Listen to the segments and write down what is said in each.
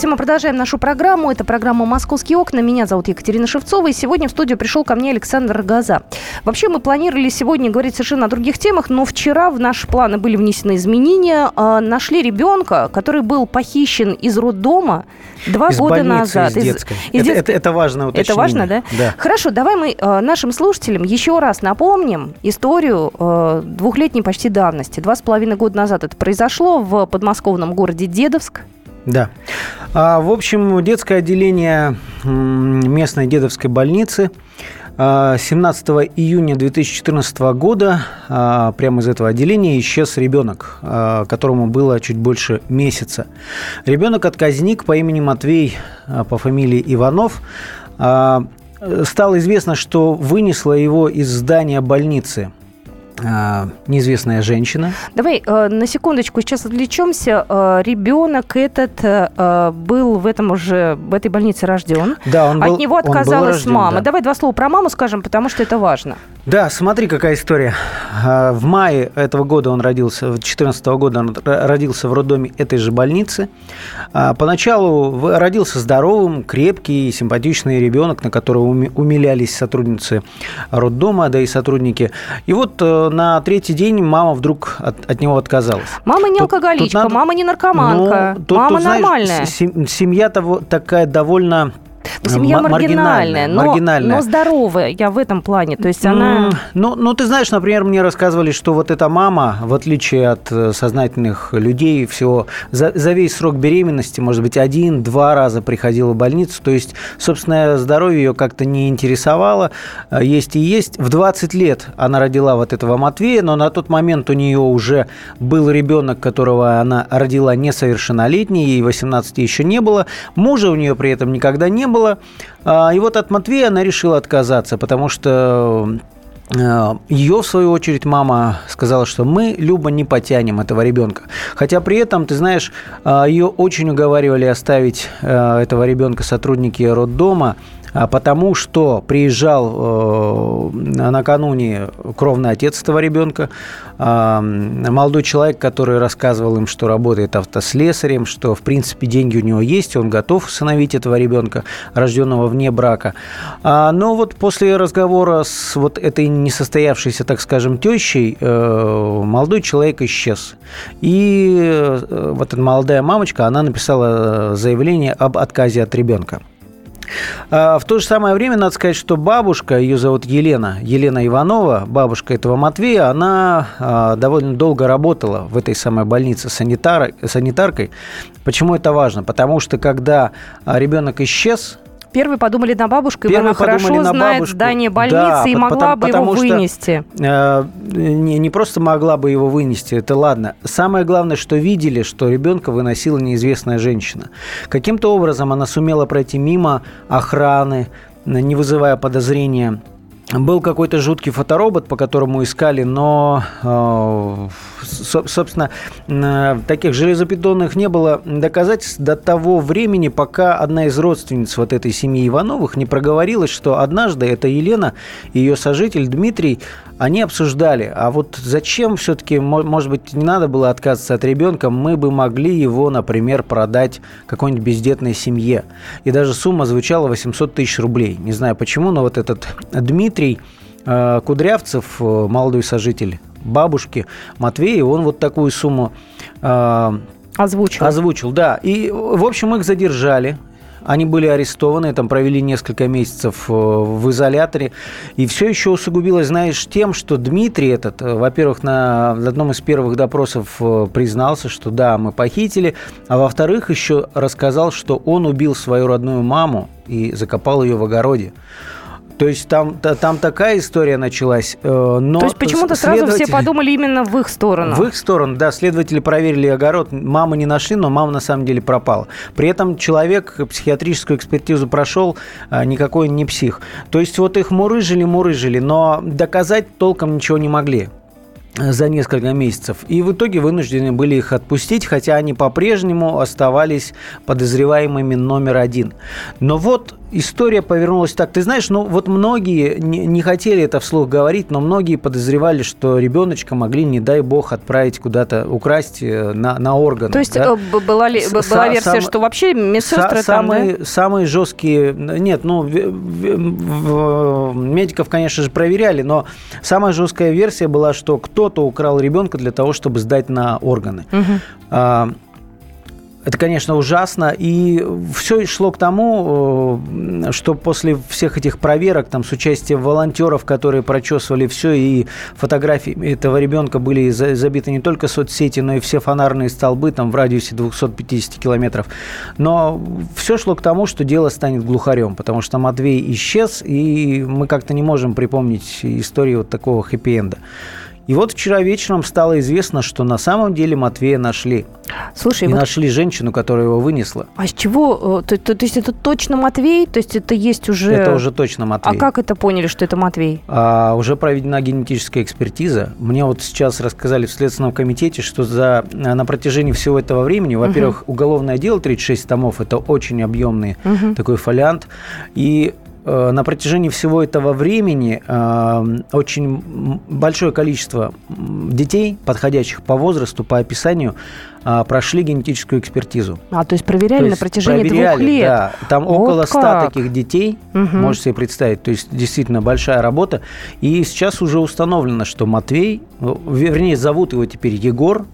Здравствуйте, мы продолжаем нашу программу. Это программа «Московские окна». Меня зовут Екатерина Шевцова. И сегодня в студию пришел ко мне Александр Рогоза. Вообще мы планировали сегодня говорить совершенно о других темах, но вчера в наши планы были внесены изменения. А, нашли ребенка, который был похищен из роддома два из года больницы, назад. Из детской. из это, детской. это, это важно уточнение. Это важно, да? Да. Хорошо, давай мы э, нашим слушателям еще раз напомним историю э, двухлетней почти давности. Два с половиной года назад это произошло в подмосковном городе Дедовск. Да. А, в общем, детское отделение местной дедовской больницы а, 17 июня 2014 года а, прямо из этого отделения исчез ребенок, а, которому было чуть больше месяца. Ребенок отказник по имени Матвей, а, по фамилии Иванов. А, Стало известно, что вынесла его из здания больницы а, неизвестная женщина. Давай э, на секундочку сейчас отвлечемся. Э, ребенок этот э, был в этом уже в этой больнице рожден. Да, он был, От него он был отказалась рожден, мама. да. Давай два слова про маму скажем, потому что это важно. Да, смотри, какая история. А, В мае этого года он родился, 2014 года он родился в роддоме этой же больницы. А, Поначалу родился здоровым, крепкий, симпатичный ребенок, на которого уми- умилялись сотрудницы роддома, да и сотрудники. И вот на третий день мама вдруг от, от него отказалась. Мама не Тут- алкоголичка, тут надо- мама не наркоманка, Ну, тут- мама тут, знаешь, нормальная. семья того, такая довольно семья м- маргинальная, но, маргинальная. но здоровая, я в этом плане. То есть она... Ну, ну, ты знаешь, например, мне рассказывали, что вот эта мама, в отличие от э, сознательных людей, всего за, за весь срок беременности, может быть, один-два раза приходила в больницу. То есть, собственное здоровье ее как-то не интересовало. Э, Есть и есть. В 20 лет она родила вот этого Матвея, но на тот момент у нее уже был ребенок, которого она родила несовершеннолетний, ей 18 еще не было. Мужа у нее при этом никогда не было. А, И вот от Матвея она решила отказаться, потому что э, ее, в свою очередь, мама сказала, что мы, Люба, не потянем этого ребенка. Хотя при этом, ты знаешь, э, ее очень уговаривали оставить э, этого ребенка сотрудники роддома, а, потому что приезжал э, накануне кровный отец этого ребенка, а, молодой человек, который рассказывал им, что работает автослесарем, что, в принципе, деньги у него есть, он готов усыновить этого ребенка, рожденного вне брака. А, Но вот после разговора с вот этой несостоявшейся, так скажем, тещей, э, молодой человек исчез. И э, вот эта молодая мамочка, она написала заявление об отказе от ребенка. А, В то же самое время надо сказать, что бабушка, ее зовут Елена, Елена Иванова, бабушка этого Матвея, она а, довольно долго работала в этой самой больнице санитар, санитаркой. Почему это важно? Потому что когда а, ребенок исчез, Первые подумали на бабушку, и Первые она хорошо на знает бабушку. здание больницы Да, и могла потому- бы его потому что- вынести. э, не, не просто могла бы его вынести, это ладно. Самое главное, что видели, что ребенка выносила неизвестная женщина. Каким-то образом она сумела пройти мимо охраны, не вызывая подозрения. Был какой-то жуткий фоторобот, по которому искали, но, э, со- собственно, э, таких железобетонных не было доказательств до того времени, пока одна из родственниц вот этой семьи Ивановых не проговорилась, что однажды эта Елена и ее сожитель Дмитрий, они обсуждали, а вот зачем все-таки, может быть, не надо было отказываться от ребенка, мы бы могли его, например, продать какой-нибудь бездетной семье. И даже сумма звучала 800 тысяч рублей. Не знаю почему, но вот этот Дмитрий э, Кудрявцев, э, молодой сожитель бабушки Матвея, он вот такую сумму э, Озвучил. Озвучил, да. И, в общем, их задержали. Они были арестованы, там провели несколько месяцев в изоляторе. И все еще усугубилось, знаешь, тем, что Дмитрий этот, во-первых, на одном из первых допросов признался, что да, мы похитили, а во-вторых, еще рассказал, что он убил свою родную маму и закопал ее в огороде. То есть там, та- там такая история началась. э, Но То есть почему-то сразу все следователи- подумали именно в их сторону. в их сторону, да, следователи проверили огород, маму не нашли, но мама на самом деле пропала. При этом человек психиатрическую экспертизу прошел, а, никакой не псих. То есть вот их мурыжили, мурыжили, но доказать толком ничего не могли за несколько месяцев. И в итоге вынуждены были их отпустить, хотя они по-прежнему оставались подозреваемыми номер один. Но вот история повернулась так. Ты знаешь, ну вот многие не, не хотели это вслух говорить, но многие подозревали, что ребеночка могли, не дай бог, отправить куда-то, украсть э, на, на органы. То есть да? Э, была, ли, была Са- версия, сам, что вообще медсестры са- там, самые, да? Самые жесткие... Нет, ну, в, в, в, медиков, конечно же, проверяли, но самая жесткая версия была, что кто-то украл ребенка для того, чтобы сдать на органы. Угу. Это, конечно, ужасно. И все шло к тому, э, что после всех этих проверок, там, с участием волонтеров, которые прочесывали все, и фотографии этого ребенка были забиты не только соцсети, но и все фонарные столбы там, в радиусе 250 километров. Но все шло к тому, что дело станет глухарем, потому что Матвей исчез, и мы как-то не можем припомнить историю вот такого хэппи-энда. И вот вчера вечером стало известно, что на самом деле Матвея нашли. Слушай, и вот... нашли женщину, которая его вынесла. А с чего? То, то, то есть это точно Матвей? То есть это есть уже... Это уже точно Матвей. А как это поняли, что это Матвей? А, уже проведена генетическая экспертиза. Мне вот сейчас рассказали в Следственном комитете, что за, на протяжении всего этого времени, во-первых, угу. уголовное дело 36 томов, это очень объемный угу. такой фолиант. И Э, на протяжении всего этого времени э, очень большое количество детей, подходящих по возрасту, по описанию, э, прошли генетическую экспертизу. А, то есть проверяли то есть на протяжении проверяли, двух лет? Да, там вот около ста таких детей, угу. можете себе представить, то есть действительно большая работа. И сейчас уже установлено, что Матвей, вернее, зовут его теперь Егор,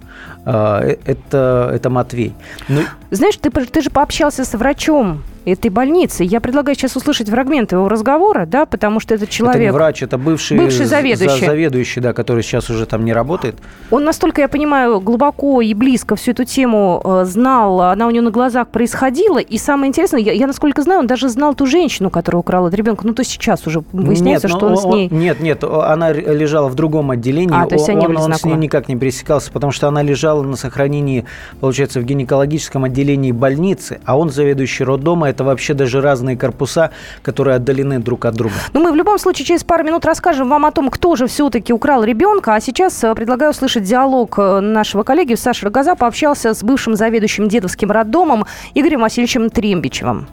это, это Матвей. Ну, Знаешь, ты, ты же пообщался с врачом этой больницы. Я предлагаю сейчас услышать фрагмент его разговора, да, потому что этот человек... Это не врач, это бывший, бывший заведующий. заведующий, да, который сейчас уже там не работает. Он, настолько я понимаю, глубоко и близко всю эту тему э, знал, она у него на глазах происходила, и самое интересное, я, я насколько знаю, он даже знал ту женщину, которая украла ребенка. Ну, то сейчас уже выясняется, нет, что он, он с ней... Нет, нет, она лежала в другом отделении. А, то есть они он, он с ней никак не пересекался, потому что она лежала на сохранении, получается, в гинекологическом отделении больницы, а он заведующий роддома, это вообще даже разные корпуса, которые отдалены друг от друга. Ну, мы в любом случае через пару минут расскажем вам о том, кто же все-таки украл ребенка. А сейчас э, предлагаю услышать диалог э, нашего коллеги Саши Рогоза пообщался с бывшим заведующим дедовским роддомом Игорем Васильевичем Трембичевым.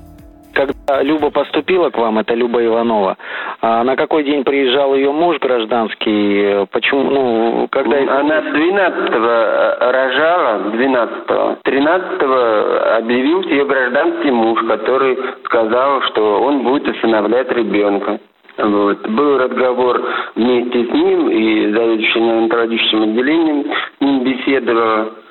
Когда Люба поступила к вам, это Люба Иванова, а на какой день приезжал ее муж гражданский? Почему, ну, когда... Она 12-го э, рожала, 12-го. 13-го объявился ее гражданский муж, который сказал, что он будет усыновлять ребенка. Вот. Был разговор вместе с ним и заведующим неонатологическим отделением с ним беседовала.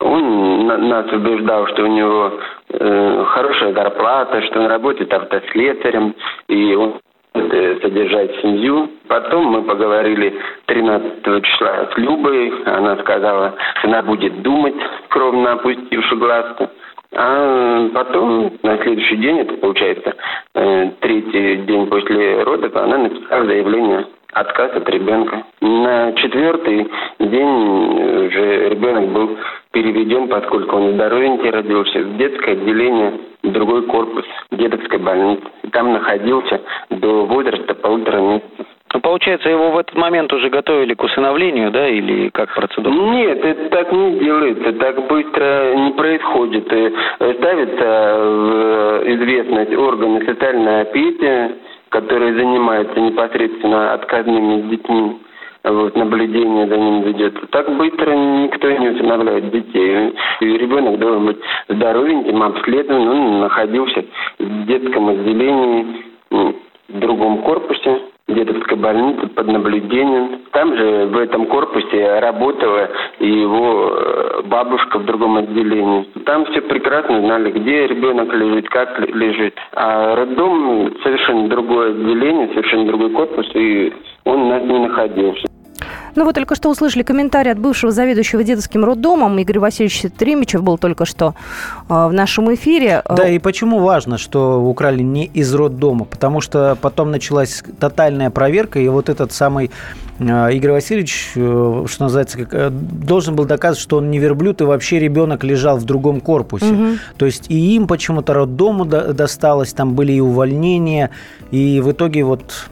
Он нас убеждал, что у него э, хорошая зарплата, что он работает автослесарем, и он э, содержать семью. Потом мы поговорили 13 числа с Любой. Она сказала, что она будет думать, скромно опустивши глазку. А потом, на следующий день, это получается э, третий день после родов, она написала заявление отказ от ребенка. На четвертый день уже ребенок был переведен, поскольку он здоровенький родился, в детское отделение, в другой корпус детской больницы. Там находился до возраста полутора месяцев. Ну, получается, его в этот момент уже готовили к усыновлению, да, или как процедура? Нет, это так не делается, так быстро не происходит. Э, ставится в известность органы социальной опеки, которые занимаются непосредственно отказными детьми вот, наблюдение за ним ведется. Так быстро никто не усыновляет детей. И ребенок должен быть здоровеньким, обследован. Он находился в детском отделении в другом корпусе детской больницы под наблюдением. Там же в этом корпусе работала и его э, бабушка в другом отделении. Там все прекрасно знали, где ребенок лежит, как лежит. А роддом совершенно другое отделение, совершенно другой корпус, и он нас не находился. Ну, вы только что услышали комментарий от бывшего заведующего детским роддомом. Игорь Васильевич Тремичев был только что э, в нашем эфире. Да, и почему важно, что украли не из роддома? Потому что потом началась тотальная проверка, и вот этот самый э, Игорь Васильевич, э, что называется, как, должен был доказывать, что он не верблюд, и вообще ребенок лежал в другом корпусе. Угу. То есть и им почему-то роддому досталось, там были и увольнения, и в итоге вот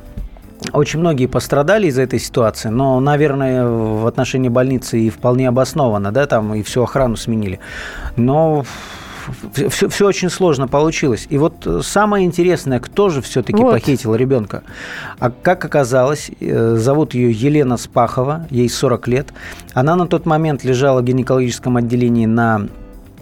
очень многие пострадали из этой ситуации, но, наверное, в отношении больницы и вполне обоснованно, да, там и всю охрану сменили. Но все, все очень сложно получилось. И вот самое интересное, кто же все-таки вот. похитил ребенка? А как оказалось, зовут ее Елена Спахова, ей 40 лет. Она на тот момент лежала в гинекологическом отделении на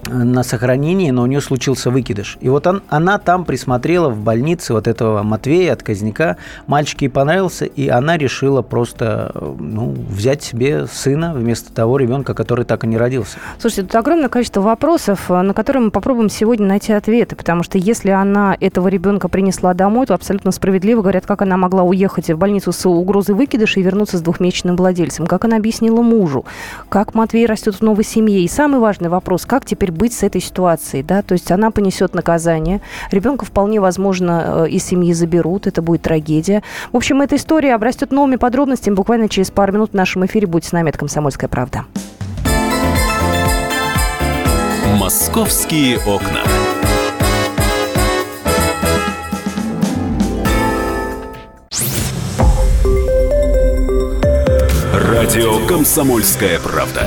на сохранении, но у нее случился выкидыш. И вот он, она там присмотрела в больнице вот этого Матвея, отказника. Мальчик ей понравился, и она решила просто ну, взять себе сына вместо того ребенка, который так и не родился. Слушайте, тут огромное количество вопросов, на которые мы попробуем сегодня найти ответы, потому что если она этого ребенка принесла домой, то абсолютно справедливо говорят, как она могла уехать в больницу с угрозой выкидыша и вернуться с двухмесячным владельцем, как она объяснила мужу, как Матвей растет в новой семье. И самый важный вопрос, как теперь теперь быть с этой ситуацией, да, то есть она понесет наказание, ребенка вполне возможно э, из семьи заберут, это будет трагедия. В общем, эта история обрастет новыми подробностями буквально через пару минут в нашем эфире. Будьте с нами, это «Комсомольская правда». «Московские окна». Радио «Комсомольская правда».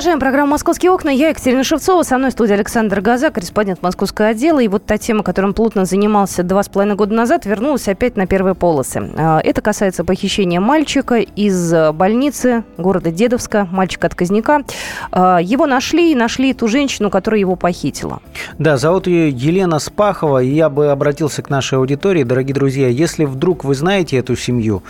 Продолжаем программу «Московские окна». Я Екатерина Шевцова, со мной в студии Александр Газа, корреспондент московского отдела. И вот та тема, которым плотно занимался два с половиной года назад, вернулась опять на первые полосы. А, это касается похищения мальчика из больницы города Дедовска, мальчика-отказника. А, его нашли и нашли ту женщину, которая его похитила. Да, зовут ее Елена Спахова. И я бы обратился к нашей аудитории, дорогие друзья. Если вдруг вы знаете эту семью,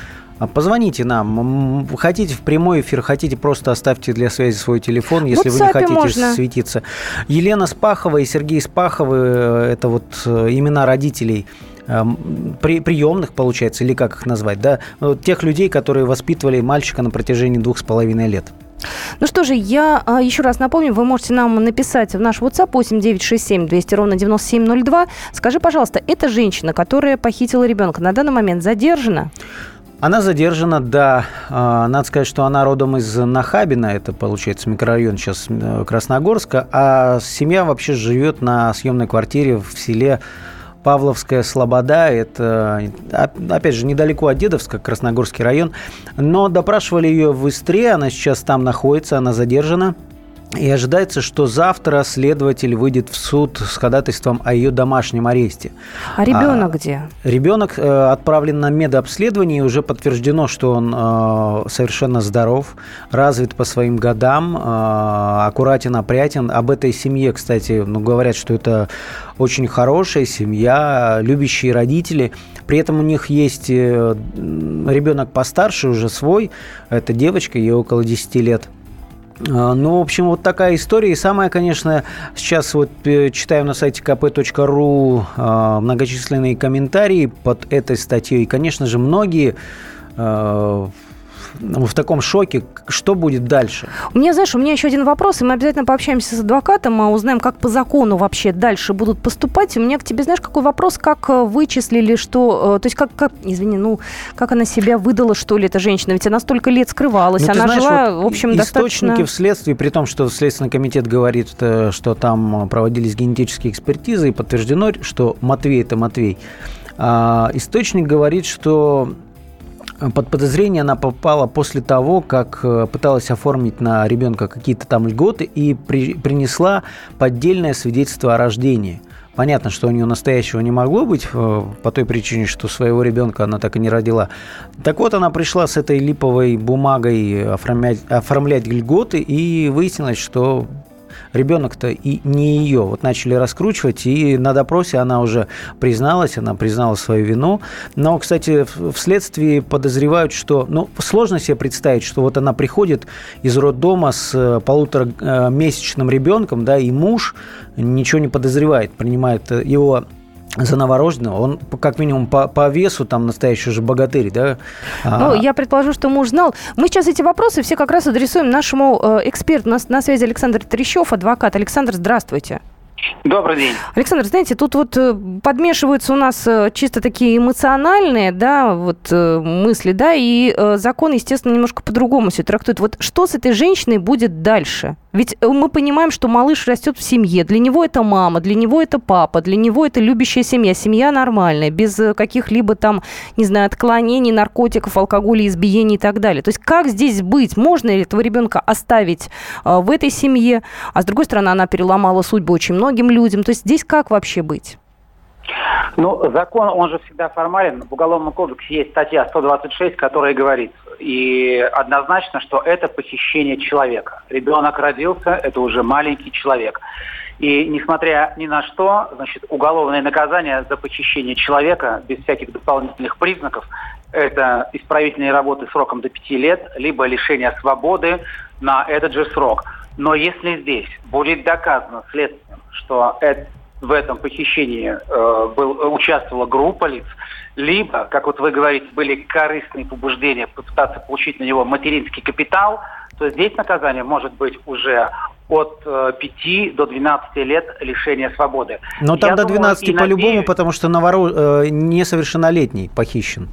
позвоните нам. Хотите в прямой эфир, хотите просто оставьте для связи свой телефон, если вы не хотите можно. светиться. Елена Спахова и Сергей Спаховы – это вот э, имена родителей э, при, приемных, получается, или как их назвать, да, тех людей, которые воспитывали мальчика на протяжении двух с половиной лет. Ну что же, я а, еще раз напомню, вы можете нам написать в наш WhatsApp 8967 200 ровно 9702. Скажи, пожалуйста, эта женщина, которая похитила ребенка, на данный момент задержана? Она задержана, да. А, надо сказать, что она родом из Нахабина, это, получается, микрорайон сейчас э, Красногорска, а семья вообще живет на съемной квартире в селе Павловская Слобода, это, опять же, недалеко от Дедовска, Красногорский район. Но допрашивали ее в Истре, она сейчас там находится, она задержана. И ожидается, что завтра следователь выйдет в суд с ходатайством о ее домашнем аресте. А ребенок а, где? Ребенок э, отправлен на медобследование, и уже подтверждено, что он э, совершенно здоров, развит по своим годам, э, аккуратен, опрятен. Об этой семье, кстати, ну, говорят, что это очень хорошая семья, любящие родители. При этом у них есть э, ребенок постарше, уже свой, это девочка, ей около 10 лет – ну, в общем, вот такая история. И самое, конечно, сейчас вот э, читаю на сайте kp.ru а, многочисленные комментарии под этой статьей. И, конечно же, многие а, в таком шоке. Что будет дальше? У меня, знаешь, у меня еще один вопрос, и мы обязательно пообщаемся с адвокатом, мы узнаем, как по закону вообще дальше будут поступать. У меня к тебе, знаешь, какой вопрос, как э, вычислили, что... Э, то есть, как, как извини, ну, как она себя выдала, что ли, эта женщина? Ведь она столько лет скрывалась, ну, она знаешь, жила, вот в общем, источники достаточно... в следствии, при том, что Следственный комитет говорит, э, что там проводились генетические экспертизы, и подтверждено, что Матвей – это Матвей. А, источник говорит, что под подозрение она попала после того, как э, пыталась оформить на ребенка какие-то там льготы и при, принесла поддельное свидетельство о рождении. Понятно, что у нее настоящего не могло быть э, по той причине, что своего ребенка она так и не родила. Так вот, она пришла с этой липовой бумагой оформлять, оформлять льготы и выяснилось, что ребенок-то и не ее. Вот начали раскручивать, и на допросе она уже призналась, она признала свою вину. Но, кстати, в следствии подозревают, что, ну, сложно себе представить, что вот она приходит из роддома с э, полуторамесячным ребенком, да, и муж ничего не подозревает, принимает его за новорожденного, он как минимум по, по весу там настоящий же богатырь, да? Ну, а... я предположу, что муж знал. Мы сейчас эти вопросы все как раз адресуем нашему э, эксперту. У нас на связи Александр Трещев, адвокат. Александр, здравствуйте. Добрый день. Александр, знаете, тут вот э, подмешиваются у нас э, чисто такие эмоциональные, да, вот э, мысли, да, и закон, естественно, немножко по-другому все трактует. Вот что с этой женщиной будет дальше? Ведь мы понимаем, что малыш растет в семье. Для него это мама, для него это папа, для него это любящая семья. Семья нормальная, без каких-либо там, не знаю, отклонений, наркотиков, алкоголя, избиений и так далее. То есть как здесь быть? Можно ли этого ребенка оставить в этой семье? А с другой стороны, она переломала судьбу очень многим людям. То есть здесь как вообще быть? Ну, закон, он же всегда формален. В Уголовном кодексе есть статья 126, которая говорит, и однозначно, что это похищение человека. Ребенок родился, это уже маленький человек. И несмотря ни на что, значит, уголовное наказание за похищение человека без всяких дополнительных признаков это исправительные работы сроком до пяти лет, либо лишение свободы на этот же срок. Но если здесь будет доказано следствием, что это в этом похищении э, был, участвовала группа лиц, либо, как вот вы говорите, были корыстные побуждения попытаться получить на него материнский капитал, то здесь наказание может быть уже от э, 5 до 12 лет лишения свободы. Но там Я до 12 думаю, по-любому, надеюсь... потому что наворо... э, несовершеннолетний похищен.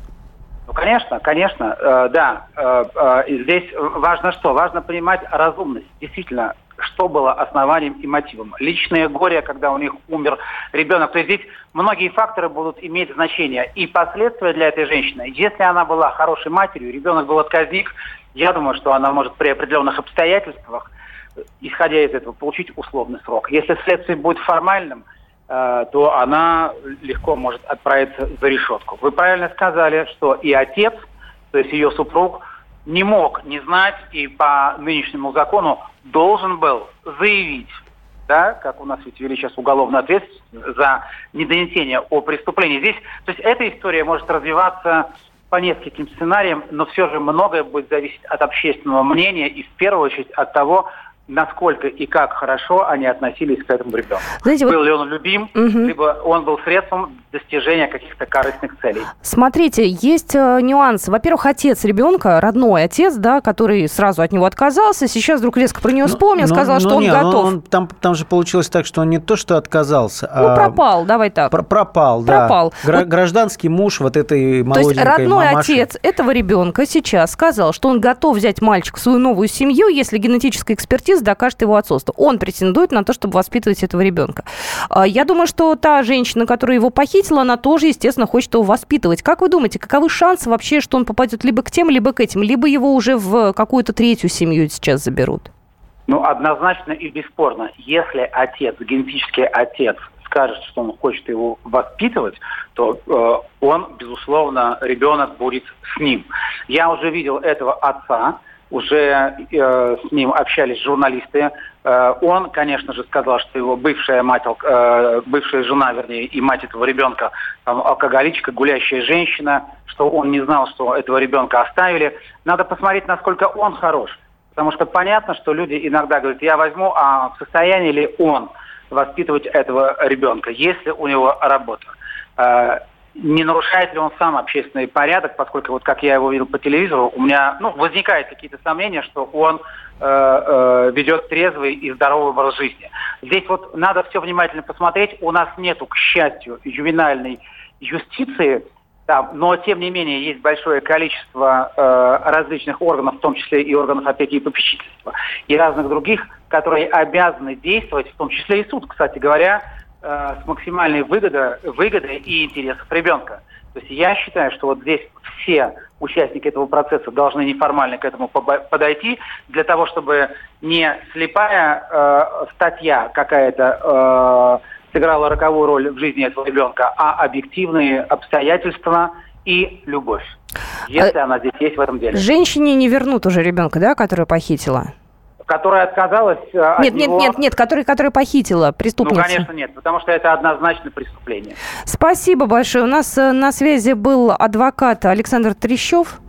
Конечно, конечно, э, да. Э, э, здесь важно что? Важно понимать разумность. Действительно, что было основанием и мотивом. Личное горе, когда у них умер ребенок. То есть здесь многие факторы будут иметь значение. И последствия для этой женщины. Если она была хорошей матерью, ребенок был отказник, я думаю, что она может при определенных обстоятельствах, исходя из этого, получить условный срок. Если следствие будет формальным, то она легко может отправиться за решетку. Вы правильно сказали, что и отец, то есть ее супруг, не мог не знать и по нынешнему закону должен был заявить, да, как у нас ведь ввели сейчас уголовную ответственность за недонесение о преступлении. Здесь, то есть эта история может развиваться по нескольким сценариям, но все же многое будет зависеть от общественного мнения и в первую очередь от того, насколько и как хорошо они относились к этому ребенку. Знаете, был вот... ли он любим, угу. либо он был средством достижения каких-то корыстных целей. Смотрите, есть э, нюансы. Во-первых, отец ребенка, родной отец, да, который сразу от него отказался, сейчас вдруг резко про него вспомнил, но, сказал, но, что он не, готов. Он, там, там же получилось так, что он не то, что отказался, ну, а... пропал, давай так. Про пропал, да. Пропал. Гра- вот... Гражданский муж вот этой молоденькой То есть родной мамаши. отец этого ребенка сейчас сказал, что он готов взять мальчика в свою новую семью, если генетическая экспертиза докажет его отцовство. Он претендует на то, чтобы воспитывать этого ребенка. А, я думаю, что та женщина, которая его похитила, она тоже, естественно, хочет его воспитывать. Как вы думаете, каковы шансы вообще, что он попадет либо к тем, либо к этим, либо его уже в какую-то третью семью сейчас заберут? Ну, однозначно и бесспорно. Если отец, генетический отец, скажет, что он хочет его воспитывать, то э, он, безусловно, ребенок будет с ним. Я уже видел этого отца, уже э, с ним общались журналисты. Э, он, конечно же, сказал, что его бывшая мать, э, бывшая жена, вернее, и мать этого ребенка, там, алкоголичка, гулящая женщина, что он не знал, что этого ребенка оставили. Надо посмотреть, насколько он хорош. Потому что понятно, что люди иногда говорят, я возьму, а в состоянии ли он воспитывать этого ребенка, если у него работа. Не нарушает ли он сам общественный порядок, поскольку вот как я его видел по телевизору, у меня ну, возникают какие-то сомнения, что он э, э, ведет трезвый и здоровый образ жизни. Здесь вот надо все внимательно посмотреть. У нас нету, к счастью, ювенальной юстиции, да, но тем не менее есть большое количество э, различных органов, в том числе и органов опеки и попечительства, и разных других, которые обязаны действовать, в том числе и суд, кстати говоря, с максимальной выгодой, выгодой и интересов ребенка. То есть я считаю, что вот здесь все участники этого процесса должны неформально к этому подойти для того, чтобы не слепая э, статья какая-то э, сыграла роковую роль в жизни этого ребенка, а объективные обстоятельства и любовь. Если а, она здесь есть в этом деле. Женщине не вернут уже ребенка, да, которую похитила? Которая отказалась э, от Нет, нет, него... нет, нет, которая, которая похитила преступницу. Ну, конечно, нет, потому что это однозначно преступление. Спасибо большое. У нас э, на связи был адвокат Александр Трещев.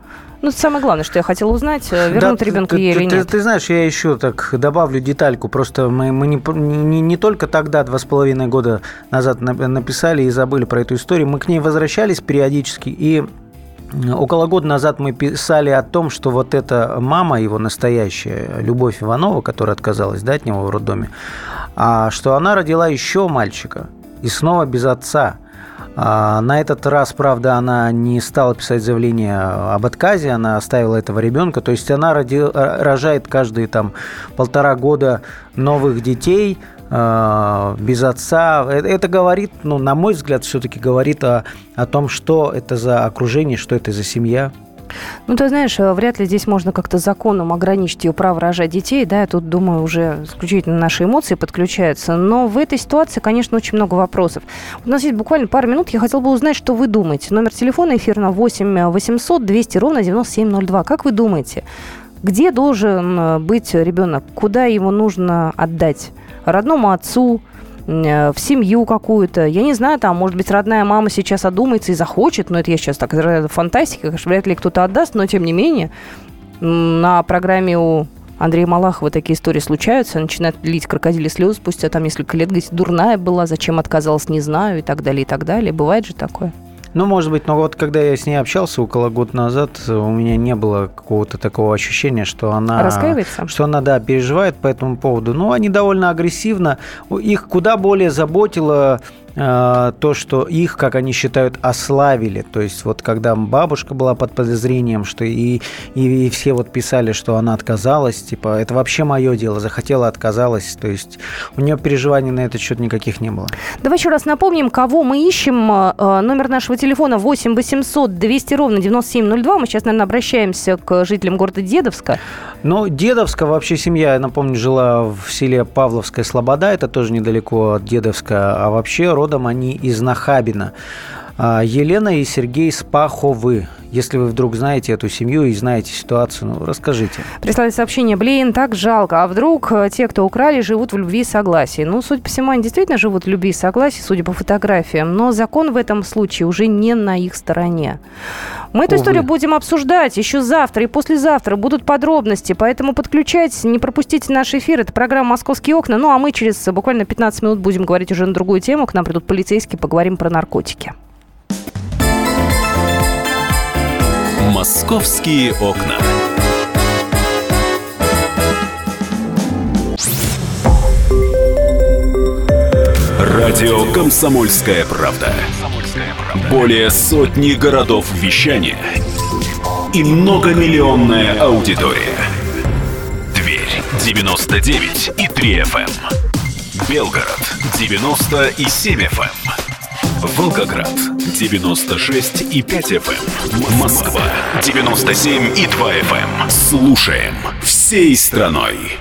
Ну, это самое главное, что я хотела узнать, э, вернут Да, ребенка ты, ей ты, или ты- нет. Ты, знаешь, я еще так добавлю детальку. Просто мы, мы не, не, не только тогда, два с половиной года назад, на- написали и забыли про эту историю. Мы к ней возвращались периодически. И около года назад мы писали о том, что вот эта мама, его настоящая, Любовь Иванова, которая отказалась да, от него в роддоме, а, что она родила еще мальчика. И снова без отца. А, На этот раз, правда, она не стала писать заявление об отказе, она оставила этого ребенка. То есть она роди- р- рожает каждые там полтора года новых детей э, без отца. Э- Это говорит, ну, на мой взгляд, все-таки говорит о, о том, что это за окружение, что это за семья. Ну, ты знаешь, э, вряд ли здесь можно как-то законом ограничить ее право рожать детей, да, я тут, думаю, уже исключительно наши эмоции подключаются, но в этой ситуации, конечно, очень много вопросов. У нас есть буквально пару минут, я хотела бы узнать, что вы думаете. Номер телефона эфирного 8 800 200 ровно 9702. Как вы думаете, где должен э, быть ребенок? Куда его нужно отдать? Родному отцу, э, в семью какую-то. Я не знаю, там, может быть, родная мама сейчас одумается и захочет, но это я сейчас так, фантастика, вряд ли кто-то отдаст, но тем не менее, на программе у Андрея Малахова такие истории случаются, начинают лить крокодили слезы спустя там несколько лет, говорит, дурная была, зачем отказалась, не знаю, и так далее, и так далее. Бывает же такое. Ну, может быть, но вот когда я с ней общался около года назад, у меня не было какого-то такого ощущения, что она... Раскаивается? Что она, да, переживает по этому поводу. Ну, они довольно агрессивно. Их куда более заботило то, что их, как они считают, ославили. То есть вот когда бабушка была под подозрением, что и, и, и все вот писали, что она отказалась, типа, это вообще мое дело, захотела, отказалась. То есть у нее переживаний на этот счет никаких не было. Давай еще раз напомним, кого мы ищем. Э, Номер нашего телефона 8 800 200 ровно 9702. Мы сейчас, наверное, обращаемся к жителям города Дедовска. Ну, Дедовска вообще семья, я напомню, жила в селе Павловская Слобода, это тоже недалеко от Дедовска, а вообще родом они из Нахабина. А, Елена и Сергей Спаховы. Если вы вдруг знаете эту семью и знаете ситуацию, ну, расскажите. Прислали сообщение, блин, так жалко. А вдруг э, те, кто украли, живут в любви и согласии? Ну, судя по всему, они действительно живут в любви и согласии, судя по фотографиям. Но закон в этом случае уже не на их стороне. Мы эту Увы. историю будем обсуждать еще завтра и послезавтра. Будут подробности, поэтому подключайтесь, не пропустите наш эфир. Это программа «Московские окна». Ну, а мы через буквально 15 минут будем говорить уже на другую тему. К нам придут полицейские, поговорим про наркотики. «Московские окна». Радио «Комсомольская правда». Более сотни городов вещания и многомиллионная аудитория. Дверь 99 и 3 FM. Белгород 90 и 7 FM. Волгоград 96 и 5 FM. Москва 97 и 2 FM. Слушаем всей страной.